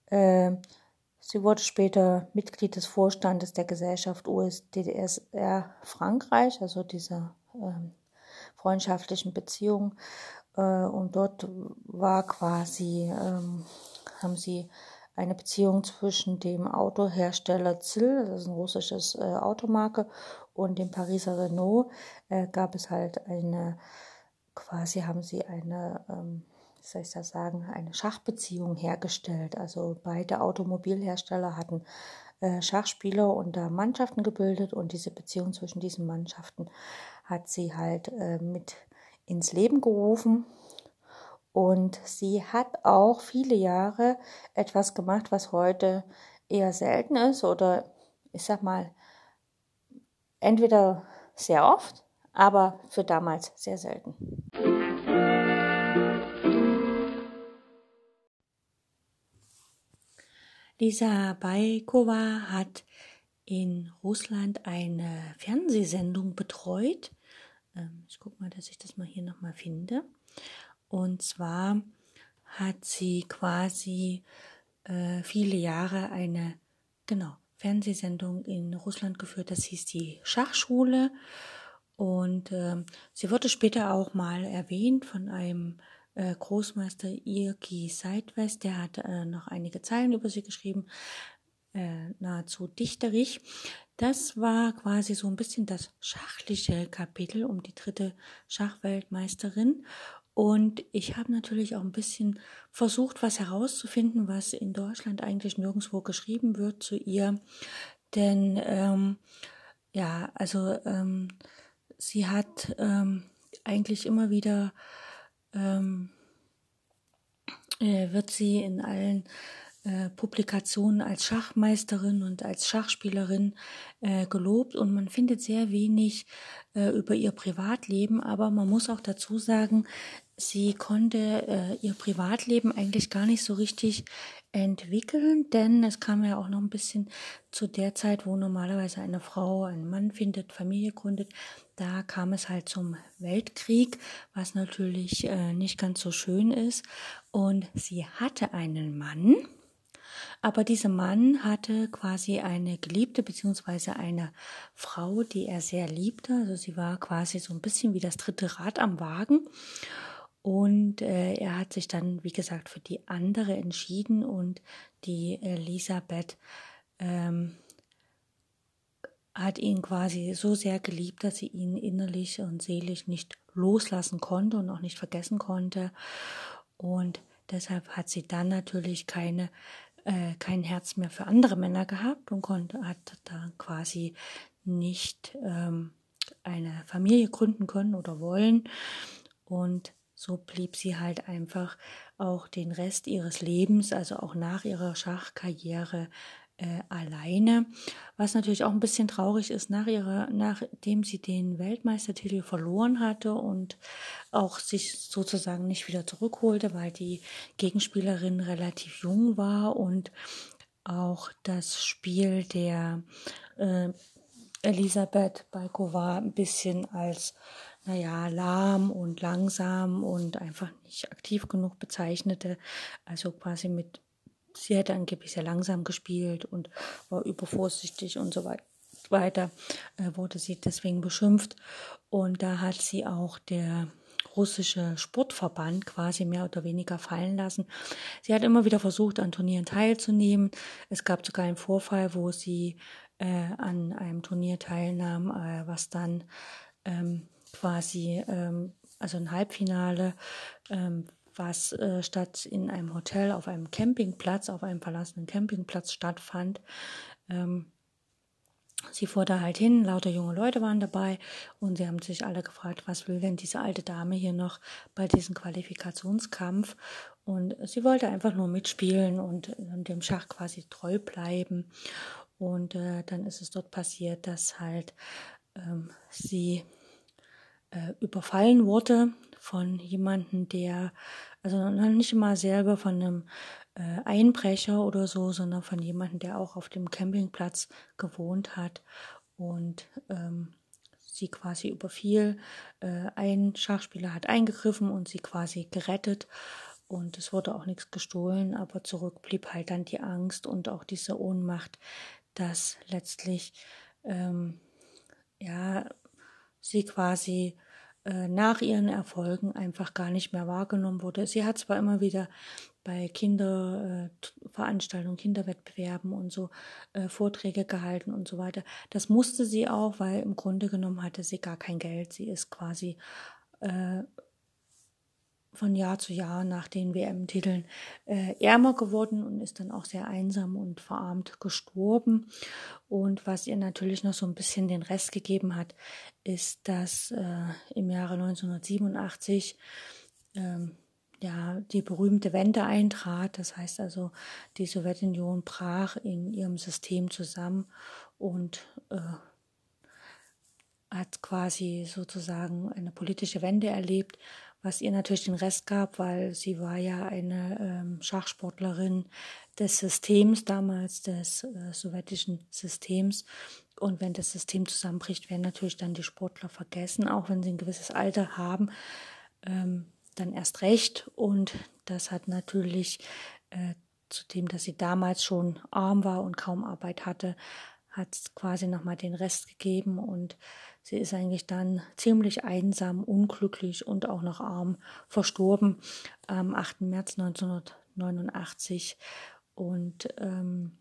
sie wurde später Mitglied des Vorstandes der Gesellschaft USDSR Frankreich, also dieser ähm, freundschaftlichen Beziehung. Äh, und dort war quasi, ähm, haben sie eine Beziehung zwischen dem Autohersteller ZIL, das ist ein russisches äh, Automarke, und dem Pariser Renault, äh, gab es halt eine, quasi haben sie eine, ähm, wie soll ich das sagen, eine Schachbeziehung hergestellt. Also beide Automobilhersteller hatten äh, Schachspieler und da Mannschaften gebildet und diese Beziehung zwischen diesen Mannschaften hat sie halt äh, mit ins Leben gerufen. Und sie hat auch viele Jahre etwas gemacht, was heute eher selten ist oder ich sag mal, entweder sehr oft, aber für damals sehr selten. Lisa Baikova hat in Russland eine Fernsehsendung betreut. Ähm, ich gucke mal, dass ich das mal hier nochmal finde. Und zwar hat sie quasi äh, viele Jahre eine, genau, Fernsehsendung in Russland geführt. Das hieß die Schachschule. Und äh, sie wurde später auch mal erwähnt von einem äh, Großmeister Irki Seidwest, der hat äh, noch einige Zeilen über sie geschrieben, äh, nahezu dichterig. Das war quasi so ein bisschen das schachliche Kapitel um die dritte Schachweltmeisterin. Und ich habe natürlich auch ein bisschen versucht, was herauszufinden, was in Deutschland eigentlich nirgendwo geschrieben wird zu ihr. Denn ähm, ja, also ähm, sie hat ähm, eigentlich immer wieder ähm, äh, wird sie in allen äh, Publikationen als Schachmeisterin und als Schachspielerin äh, gelobt. Und man findet sehr wenig äh, über ihr Privatleben, aber man muss auch dazu sagen, sie konnte äh, ihr Privatleben eigentlich gar nicht so richtig entwickeln, denn es kam ja auch noch ein bisschen zu der Zeit, wo normalerweise eine Frau einen Mann findet, Familie gründet. Da kam es halt zum Weltkrieg, was natürlich äh, nicht ganz so schön ist. Und sie hatte einen Mann, aber dieser Mann hatte quasi eine Geliebte beziehungsweise eine Frau, die er sehr liebte. Also sie war quasi so ein bisschen wie das dritte Rad am Wagen. Und äh, er hat sich dann, wie gesagt, für die andere entschieden und die Elisabeth ähm, hat ihn quasi so sehr geliebt, dass sie ihn innerlich und seelisch nicht loslassen konnte und auch nicht vergessen konnte. Und deshalb hat sie dann natürlich keine, äh, kein Herz mehr für andere Männer gehabt und konnte, hat dann quasi nicht ähm, eine Familie gründen können oder wollen. Und so blieb sie halt einfach auch den Rest ihres Lebens, also auch nach ihrer Schachkarriere, äh, alleine. Was natürlich auch ein bisschen traurig ist, nach ihrer, nachdem sie den Weltmeistertitel verloren hatte und auch sich sozusagen nicht wieder zurückholte, weil die Gegenspielerin relativ jung war und auch das Spiel der äh, Elisabeth Balkova ein bisschen als naja, lahm und langsam und einfach nicht aktiv genug bezeichnete. Also quasi mit, sie hätte angeblich sehr langsam gespielt und war übervorsichtig und so weiter, äh, wurde sie deswegen beschimpft. Und da hat sie auch der russische Sportverband quasi mehr oder weniger fallen lassen. Sie hat immer wieder versucht, an Turnieren teilzunehmen. Es gab sogar einen Vorfall, wo sie äh, an einem Turnier teilnahm, äh, was dann ähm, quasi, ähm, also ein Halbfinale, ähm, was äh, statt in einem Hotel auf einem Campingplatz, auf einem verlassenen Campingplatz stattfand. Ähm, sie fuhr da halt hin, lauter junge Leute waren dabei und sie haben sich alle gefragt, was will denn diese alte Dame hier noch bei diesem Qualifikationskampf? Und sie wollte einfach nur mitspielen und, dem Schach quasi treu bleiben. Und äh, dann ist es dort passiert, dass halt ähm, sie äh, überfallen wurde von jemandem, der, also nicht immer selber von einem äh, Einbrecher oder so, sondern von jemandem, der auch auf dem Campingplatz gewohnt hat und ähm, sie quasi überfiel. Äh, ein Schachspieler hat eingegriffen und sie quasi gerettet. Und es wurde auch nichts gestohlen, aber zurück blieb halt dann die Angst und auch diese Ohnmacht, dass letztlich ähm, ja sie quasi nach ihren Erfolgen einfach gar nicht mehr wahrgenommen wurde. Sie hat zwar immer wieder bei Kinderveranstaltungen, äh, Kinderwettbewerben und so äh, Vorträge gehalten und so weiter. Das musste sie auch, weil im Grunde genommen hatte sie gar kein Geld. Sie ist quasi äh, von Jahr zu Jahr nach den WM-Titeln äh, ärmer geworden und ist dann auch sehr einsam und verarmt gestorben. Und was ihr natürlich noch so ein bisschen den Rest gegeben hat, ist, dass äh, im Jahre 1987 ähm, ja, die berühmte Wende eintrat. Das heißt also, die Sowjetunion brach in ihrem System zusammen und äh, hat quasi sozusagen eine politische Wende erlebt, was ihr natürlich den Rest gab, weil sie war ja eine ähm, Schachsportlerin des Systems damals, des äh, sowjetischen Systems. Und wenn das System zusammenbricht, werden natürlich dann die Sportler vergessen, auch wenn sie ein gewisses Alter haben, ähm, dann erst recht. Und das hat natürlich äh, zu dem, dass sie damals schon arm war und kaum Arbeit hatte, hat quasi nochmal den Rest gegeben und sie ist eigentlich dann ziemlich einsam, unglücklich und auch noch arm verstorben am 8. März 1989. Und ähm,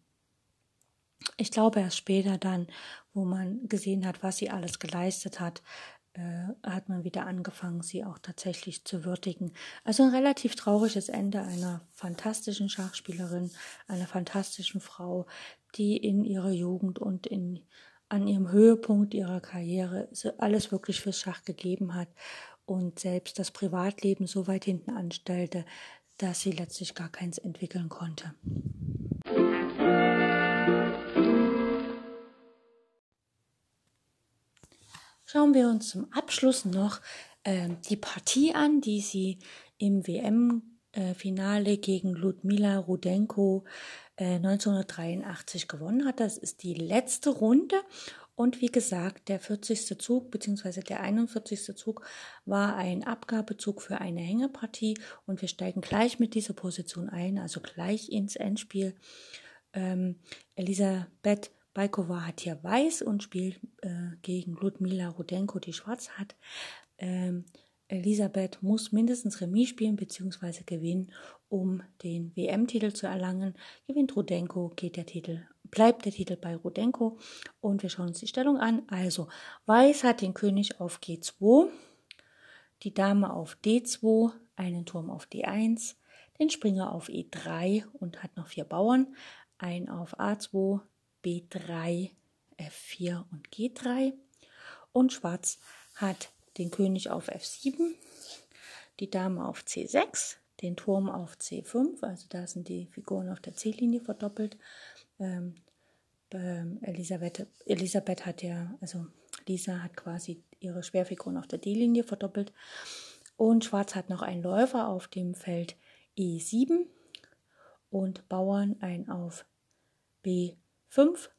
ich glaube erst später dann, wo man gesehen hat, was sie alles geleistet hat, äh, hat man wieder angefangen, sie auch tatsächlich zu würdigen. Also ein relativ trauriges Ende einer fantastischen Schachspielerin, einer fantastischen Frau, die in ihrer Jugend und in, an ihrem Höhepunkt ihrer Karriere alles wirklich fürs Schach gegeben hat und selbst das Privatleben so weit hinten anstellte, dass sie letztlich gar keins entwickeln konnte. Schauen wir uns zum Abschluss noch äh, die Partie an, die sie im WM-Finale gegen Ludmila Rudenko 1983 äh, gewonnen hat. Das ist die letzte Runde. Und wie gesagt, der 40. Zug bzw. der 41. Zug war ein Abgabezug für eine Hängepartie und wir steigen gleich mit dieser Position ein, also gleich ins Endspiel. Ähm, Elisabeth Baikova hat hier weiß und spielt äh, gegen Ludmila Rudenko, die schwarz hat. Ähm, Elisabeth muss mindestens Remis spielen bzw. gewinnen, um den WM-Titel zu erlangen. Gewinnt Rudenko, geht der Titel, bleibt der Titel bei Rudenko. Und wir schauen uns die Stellung an. Also, Weiß hat den König auf G2, die Dame auf D2, einen Turm auf D1, den Springer auf E3 und hat noch vier Bauern, ein auf A2, B3, F4 und G3. Und Schwarz hat den König auf F7, die Dame auf C6, den Turm auf C5, also da sind die Figuren auf der C-Linie verdoppelt. Ähm, ähm, Elisabeth, Elisabeth hat ja, also Lisa hat quasi ihre Schwerfiguren auf der D-Linie verdoppelt. Und Schwarz hat noch einen Läufer auf dem Feld E7 und Bauern ein auf B5,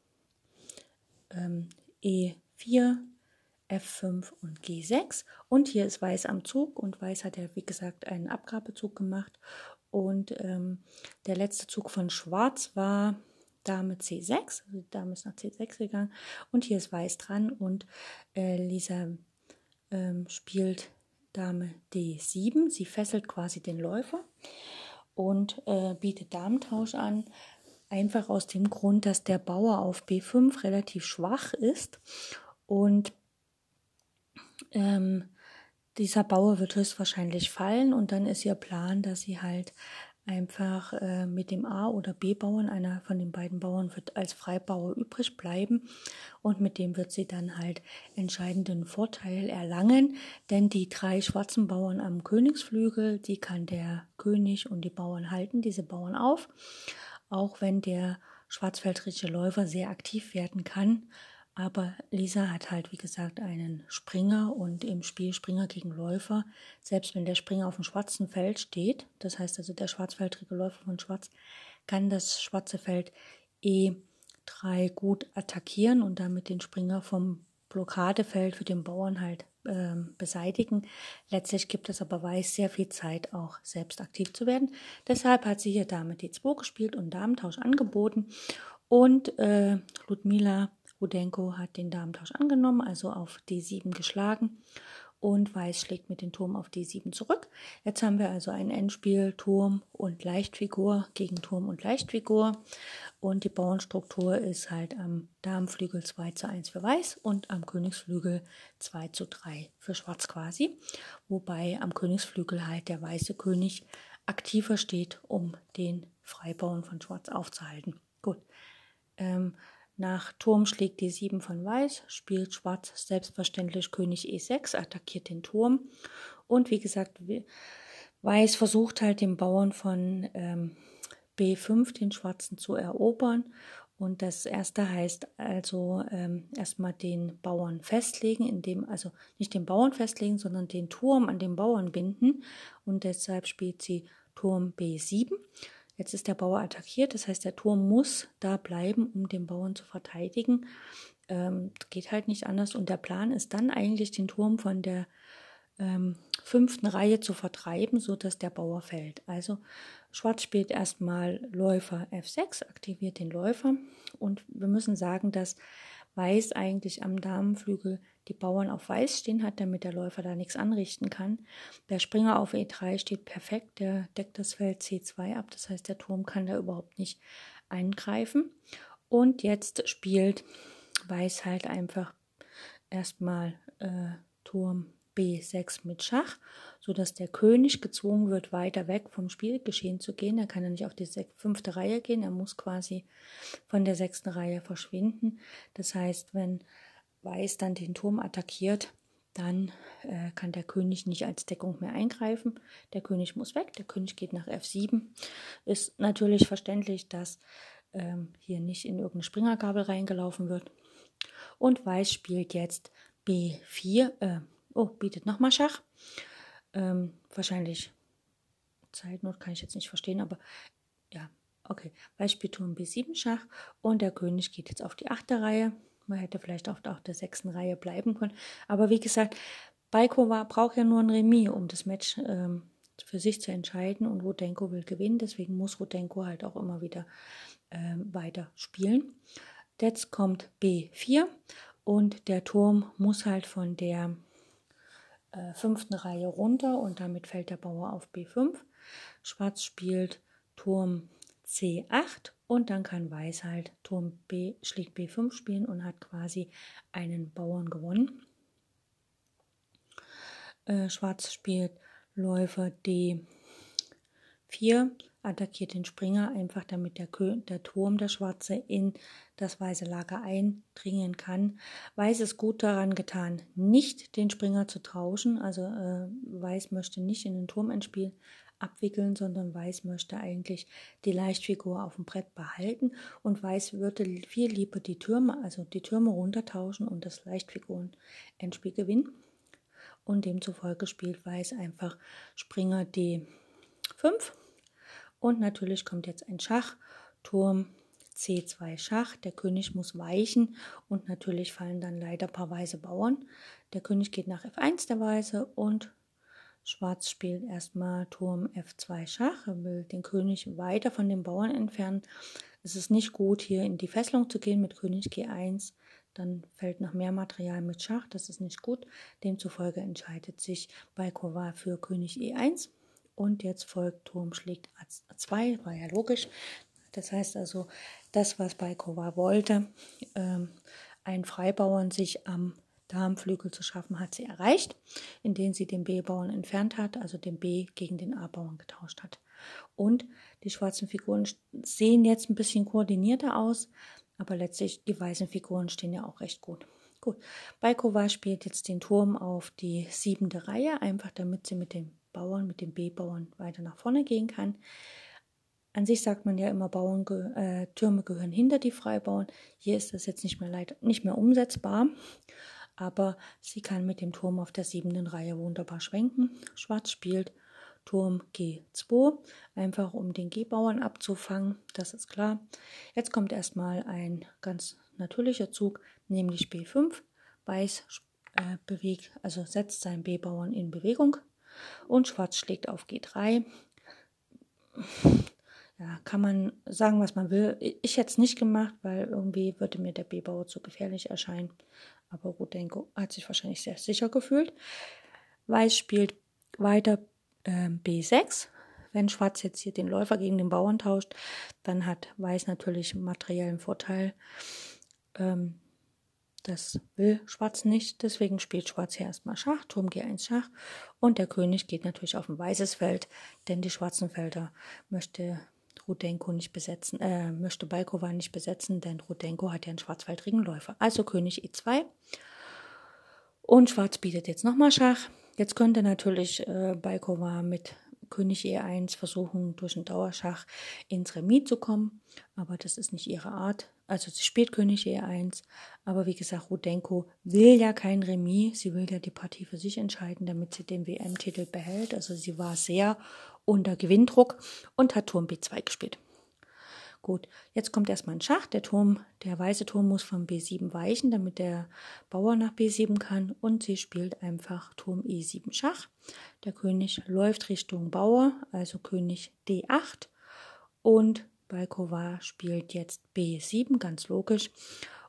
ähm, E4, F5 und G6. Und hier ist Weiß am Zug und Weiß hat ja, wie gesagt, einen Abgabezug gemacht. Und ähm, der letzte Zug von Schwarz war Dame C6, also Dame ist nach C6 gegangen. Und hier ist Weiß dran und äh, Lisa ähm, spielt Dame D7. Sie fesselt quasi den Läufer und äh, bietet Damentausch an. Einfach aus dem Grund, dass der Bauer auf B5 relativ schwach ist und ähm, dieser Bauer wird höchstwahrscheinlich fallen und dann ist ihr Plan, dass sie halt einfach äh, mit dem A- oder B-Bauern, einer von den beiden Bauern wird als Freibauer übrig bleiben und mit dem wird sie dann halt entscheidenden Vorteil erlangen, denn die drei schwarzen Bauern am Königsflügel, die kann der König und die Bauern halten, diese Bauern auf, auch wenn der schwarzfeldrische Läufer sehr aktiv werden kann, aber Lisa hat halt, wie gesagt, einen Springer und im Spiel Springer gegen Läufer, selbst wenn der Springer auf dem schwarzen Feld steht, das heißt also der schwarzfeldrige Läufer von Schwarz, kann das schwarze Feld E3 gut attackieren und damit den Springer vom Blockadefeld für den Bauern halt äh, beseitigen. Letztlich gibt es aber Weiß sehr viel Zeit, auch selbst aktiv zu werden. Deshalb hat sie hier Dame D2 gespielt und Damentausch angeboten. Und äh, Ludmila Rudenko hat den Damentausch angenommen, also auf D7 geschlagen und Weiß schlägt mit dem Turm auf D7 zurück. Jetzt haben wir also ein Endspiel Turm und Leichtfigur gegen Turm und Leichtfigur und die Bauernstruktur ist halt am Damenflügel 2 zu 1 für Weiß und am Königsflügel 2 zu 3 für Schwarz quasi, wobei am Königsflügel halt der weiße König aktiver steht, um den Freibauern von Schwarz aufzuhalten. Gut. Ähm, nach Turm schlägt die 7 von Weiß, spielt Schwarz selbstverständlich König E6, attackiert den Turm. Und wie gesagt, Weiß versucht halt den Bauern von ähm, B5, den Schwarzen, zu erobern. Und das erste heißt also ähm, erstmal den Bauern festlegen, indem, also nicht den Bauern festlegen, sondern den Turm an den Bauern binden. Und deshalb spielt sie Turm B7. Jetzt ist der Bauer attackiert, das heißt, der Turm muss da bleiben, um den Bauern zu verteidigen. Ähm, geht halt nicht anders. Und der Plan ist dann eigentlich, den Turm von der ähm, fünften Reihe zu vertreiben, sodass der Bauer fällt. Also Schwarz spielt erstmal Läufer F6, aktiviert den Läufer. Und wir müssen sagen, dass Weiß eigentlich am Damenflügel die Bauern auf Weiß stehen hat, damit der Läufer da nichts anrichten kann. Der Springer auf E3 steht perfekt, der deckt das Feld C2 ab, das heißt, der Turm kann da überhaupt nicht eingreifen. Und jetzt spielt Weiß halt einfach erstmal äh, Turm B6 mit Schach, sodass der König gezwungen wird, weiter weg vom Spielgeschehen zu gehen. Er kann ja nicht auf die fünfte Reihe gehen, er muss quasi von der sechsten Reihe verschwinden. Das heißt, wenn Weiß dann den Turm attackiert, dann äh, kann der König nicht als Deckung mehr eingreifen. Der König muss weg, der König geht nach F7. Ist natürlich verständlich, dass ähm, hier nicht in irgendeine Springergabel reingelaufen wird. Und Weiß spielt jetzt B4, äh, oh, bietet nochmal Schach. Ähm, wahrscheinlich Zeitnot kann ich jetzt nicht verstehen, aber ja, okay. Weiß spielt Turm B7 Schach und der König geht jetzt auf die achte Reihe. Man hätte vielleicht auch auf der sechsten Reihe bleiben können. Aber wie gesagt, Baiko war, braucht ja nur ein Remis, um das Match ähm, für sich zu entscheiden. Und Rudenko will gewinnen. Deswegen muss Rudenko halt auch immer wieder ähm, weiter spielen. Jetzt kommt B4 und der Turm muss halt von der äh, fünften Reihe runter und damit fällt der Bauer auf B5. Schwarz spielt Turm C8 und dann kann Weiß halt Turm B schlägt B5 spielen und hat quasi einen Bauern gewonnen. Äh, Schwarz spielt Läufer D4, attackiert den Springer einfach, damit der, der Turm, der Schwarze, in das weiße Lager eindringen kann. Weiß ist gut daran getan, nicht den Springer zu tauschen. Also äh, Weiß möchte nicht in den Turm ein Spiel abwickeln, sondern Weiß möchte eigentlich die Leichtfigur auf dem Brett behalten und Weiß würde viel lieber die Türme, also die Türme runtertauschen und das Leichtfiguren-Endspiel gewinnen. Und demzufolge spielt Weiß einfach Springer D5. Und natürlich kommt jetzt ein Schach, Turm C2 Schach. Der König muss weichen und natürlich fallen dann leider ein paar weiße Bauern. Der König geht nach F1 der Weiße und Schwarz spielt erstmal Turm F2 Schach. Er will den König weiter von den Bauern entfernen. Es ist nicht gut, hier in die Fesselung zu gehen mit König G1. Dann fällt noch mehr Material mit Schach. Das ist nicht gut. Demzufolge entscheidet sich Baikova für König E1. Und jetzt folgt Turm schlägt A2. War ja logisch. Das heißt also, das, was Baikova wollte, ähm, einen Freibauern sich am Darmflügel zu schaffen, hat sie erreicht, indem sie den B-Bauern entfernt hat, also den B gegen den A-Bauern getauscht hat. Und die schwarzen Figuren sehen jetzt ein bisschen koordinierter aus, aber letztlich die weißen Figuren stehen ja auch recht gut. Gut, Baikova spielt jetzt den Turm auf die siebente Reihe, einfach damit sie mit den Bauern, mit den B-Bauern weiter nach vorne gehen kann. An sich sagt man ja immer, Bauern, äh, Türme gehören hinter die Freibauern. Hier ist das jetzt nicht mehr, leid, nicht mehr umsetzbar aber sie kann mit dem Turm auf der siebten Reihe wunderbar schwenken. Schwarz spielt Turm G2, einfach um den G-Bauern abzufangen, das ist klar. Jetzt kommt erstmal ein ganz natürlicher Zug, nämlich B5. Weiß äh, bewegt, also setzt seinen B-Bauern in Bewegung und Schwarz schlägt auf G3. Ja, kann man sagen, was man will. Ich hätte es nicht gemacht, weil irgendwie würde mir der B-Bauer zu gefährlich erscheinen. Aber Rudenko hat sich wahrscheinlich sehr sicher gefühlt. Weiß spielt weiter äh, B6. Wenn Schwarz jetzt hier den Läufer gegen den Bauern tauscht, dann hat Weiß natürlich materiellen Vorteil. Ähm, das will Schwarz nicht, deswegen spielt Schwarz hier erstmal Schach, Turm G1 Schach und der König geht natürlich auf ein weißes Feld, denn die schwarzen Felder möchte Rudenko nicht besetzen, äh, möchte Balkova nicht besetzen, denn Rudenko hat ja einen schwarzwaldrigen Läufer. Also König E2. Und Schwarz bietet jetzt nochmal Schach. Jetzt könnte natürlich äh, Balkova mit König E1 versuchen, durch einen Dauerschach ins Remis zu kommen. Aber das ist nicht ihre Art. Also sie spielt König E1. Aber wie gesagt, Rudenko will ja kein Remis. Sie will ja die Partie für sich entscheiden, damit sie den WM-Titel behält. Also sie war sehr unter Gewinndruck und hat Turm B2 gespielt. Gut, jetzt kommt erstmal ein Schach. Der Turm, der weiße Turm muss von B7 weichen, damit der Bauer nach B7 kann. Und sie spielt einfach Turm E7 Schach. Der König läuft Richtung Bauer, also König D8. Und Balkova spielt jetzt B7, ganz logisch.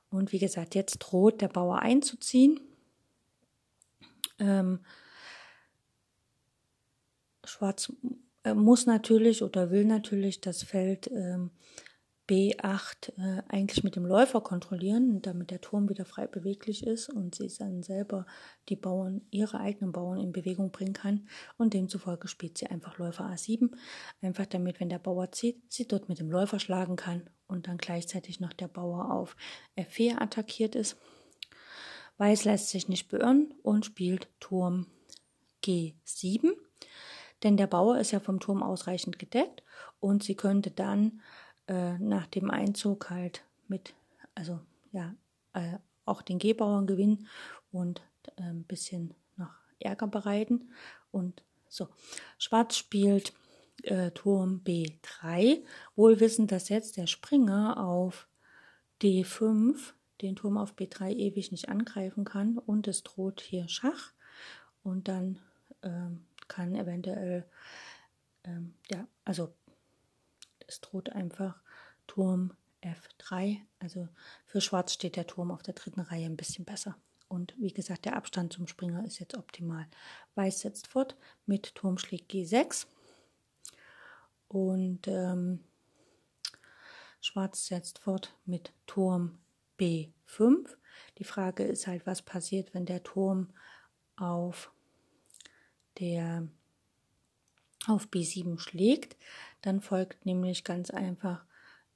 Und wie gesagt, jetzt droht der Bauer einzuziehen. Ähm, Schwarz muss natürlich oder will natürlich das Feld ähm, B8 äh, eigentlich mit dem Läufer kontrollieren, damit der Turm wieder frei beweglich ist und sie dann selber die Bauern, ihre eigenen Bauern in Bewegung bringen kann. Und demzufolge spielt sie einfach Läufer A7, einfach damit, wenn der Bauer zieht, sie dort mit dem Läufer schlagen kann und dann gleichzeitig noch der Bauer auf F4 attackiert ist. Weiß lässt sich nicht beirren und spielt Turm G7 denn der Bauer ist ja vom Turm ausreichend gedeckt und sie könnte dann äh, nach dem Einzug halt mit, also ja, äh, auch den G-Bauern gewinnen und äh, ein bisschen noch Ärger bereiten. Und so, Schwarz spielt äh, Turm B3, wohl wissend, dass jetzt der Springer auf D5 den Turm auf B3 ewig nicht angreifen kann und es droht hier Schach und dann ähm, kann eventuell, ähm, ja, also es droht einfach Turm F3. Also für Schwarz steht der Turm auf der dritten Reihe ein bisschen besser. Und wie gesagt, der Abstand zum Springer ist jetzt optimal. Weiß setzt fort mit Turm schlägt G6. Und ähm, Schwarz setzt fort mit Turm B5. Die Frage ist halt, was passiert, wenn der Turm auf der auf B7 schlägt, dann folgt nämlich ganz einfach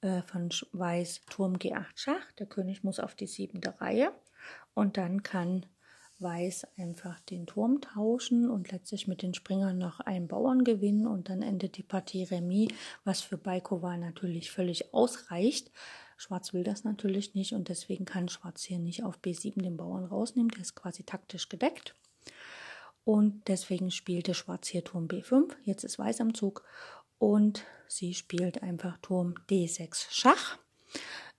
äh, von Weiß Turm G8 Schach. Der König muss auf die siebente Reihe und dann kann Weiß einfach den Turm tauschen und letztlich mit den Springern noch einen Bauern gewinnen und dann endet die Partie Remis, was für Baikova natürlich völlig ausreicht. Schwarz will das natürlich nicht und deswegen kann Schwarz hier nicht auf B7 den Bauern rausnehmen, der ist quasi taktisch gedeckt. Und deswegen spielte Schwarz hier Turm B5. Jetzt ist Weiß am Zug und sie spielt einfach Turm D6 Schach.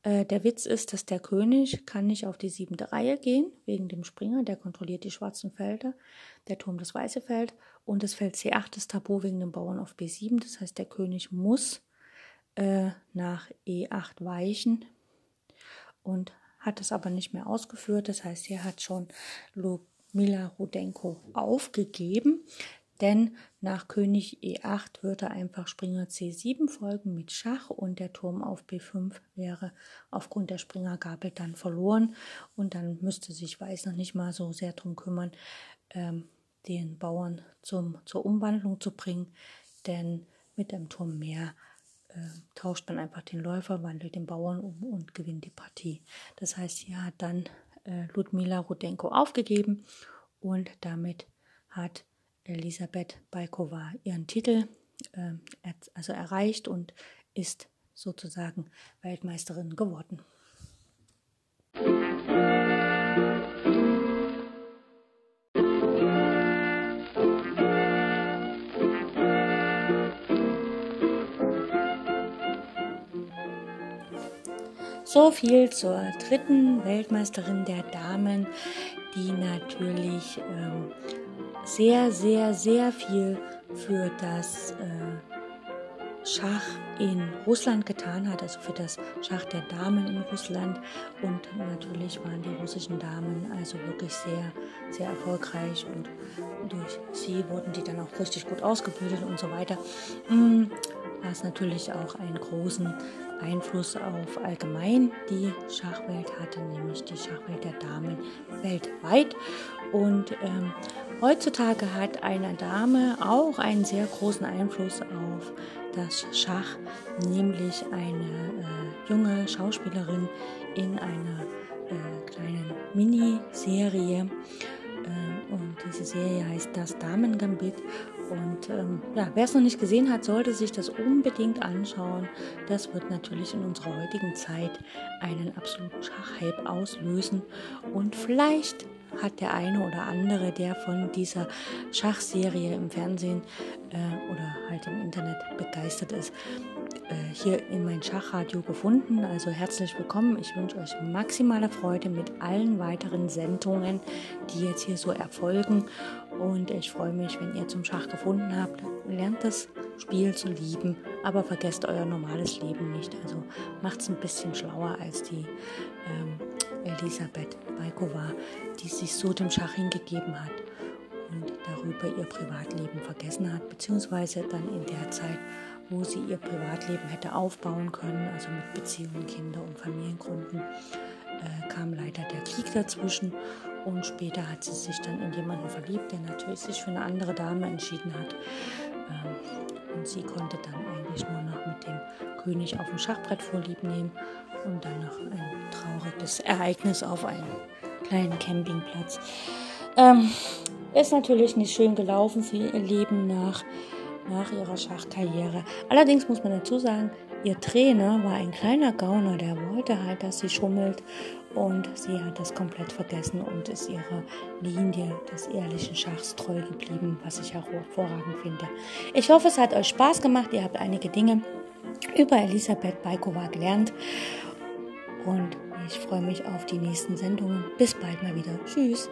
Äh, der Witz ist, dass der König kann nicht auf die siebte Reihe gehen, wegen dem Springer, der kontrolliert die schwarzen Felder, der Turm das weiße Feld und das Feld C8 ist tabu wegen dem Bauern auf B7. Das heißt, der König muss äh, nach E8 weichen und hat es aber nicht mehr ausgeführt. Das heißt, er hat schon Mila Rudenko aufgegeben, denn nach König E8 würde einfach Springer C7 folgen mit Schach und der Turm auf B5 wäre aufgrund der Springergabel dann verloren und dann müsste sich Weiß noch nicht mal so sehr darum kümmern, ähm, den Bauern zum, zur Umwandlung zu bringen, denn mit dem Turm mehr äh, tauscht man einfach den Läufer, wandelt den Bauern um und gewinnt die Partie. Das heißt, hier hat dann äh, Ludmila Rudenko aufgegeben und damit hat Elisabeth Baikova ihren Titel äh, also erreicht und ist sozusagen Weltmeisterin geworden. So viel zur dritten Weltmeisterin der Damen, die natürlich ähm, sehr, sehr, sehr viel für das äh, Schach in Russland getan hat, also für das Schach der Damen in Russland. Und natürlich waren die russischen Damen also wirklich sehr, sehr erfolgreich und durch sie wurden die dann auch richtig gut ausgebildet und so weiter. Mm, was natürlich auch einen großen Einfluss auf allgemein die Schachwelt hatte, nämlich die Schachwelt der Damen weltweit. Und ähm, heutzutage hat eine Dame auch einen sehr großen Einfluss auf das Schach, nämlich eine äh, junge Schauspielerin in einer äh, kleinen Miniserie. Äh, und diese Serie heißt Das Damengambit und ähm, ja, wer es noch nicht gesehen hat, sollte sich das unbedingt anschauen. Das wird natürlich in unserer heutigen Zeit einen absoluten Schachhype auslösen. Und vielleicht hat der eine oder andere, der von dieser Schachserie im Fernsehen äh, oder halt im Internet begeistert ist, hier in mein Schachradio gefunden. Also herzlich willkommen. Ich wünsche euch maximale Freude mit allen weiteren Sendungen, die jetzt hier so erfolgen. Und ich freue mich, wenn ihr zum Schach gefunden habt. Lernt das Spiel zu lieben, aber vergesst euer normales Leben nicht. Also macht es ein bisschen schlauer als die ähm, Elisabeth Baikova, die sich so dem Schach hingegeben hat und darüber ihr Privatleben vergessen hat, beziehungsweise dann in der Zeit, wo sie ihr Privatleben hätte aufbauen können, also mit Beziehungen, Kinder und Familiengründen, äh, kam leider der Krieg dazwischen und später hat sie sich dann in jemanden verliebt, der natürlich sich für eine andere Dame entschieden hat. Ähm, und sie konnte dann eigentlich nur noch mit dem König auf dem Schachbrett vorlieb nehmen und dann noch ein trauriges Ereignis auf einem kleinen Campingplatz. Ähm, ist natürlich nicht schön gelaufen für ihr Leben nach, nach ihrer Schachkarriere. Allerdings muss man dazu sagen, ihr Trainer war ein kleiner Gauner, der wollte halt, dass sie schummelt und sie hat das komplett vergessen und ist ihrer Linie des ehrlichen Schachs treu geblieben, was ich auch hervorragend finde. Ich hoffe, es hat euch Spaß gemacht. Ihr habt einige Dinge über Elisabeth Baikova gelernt und ich freue mich auf die nächsten Sendungen. Bis bald mal wieder. Tschüss.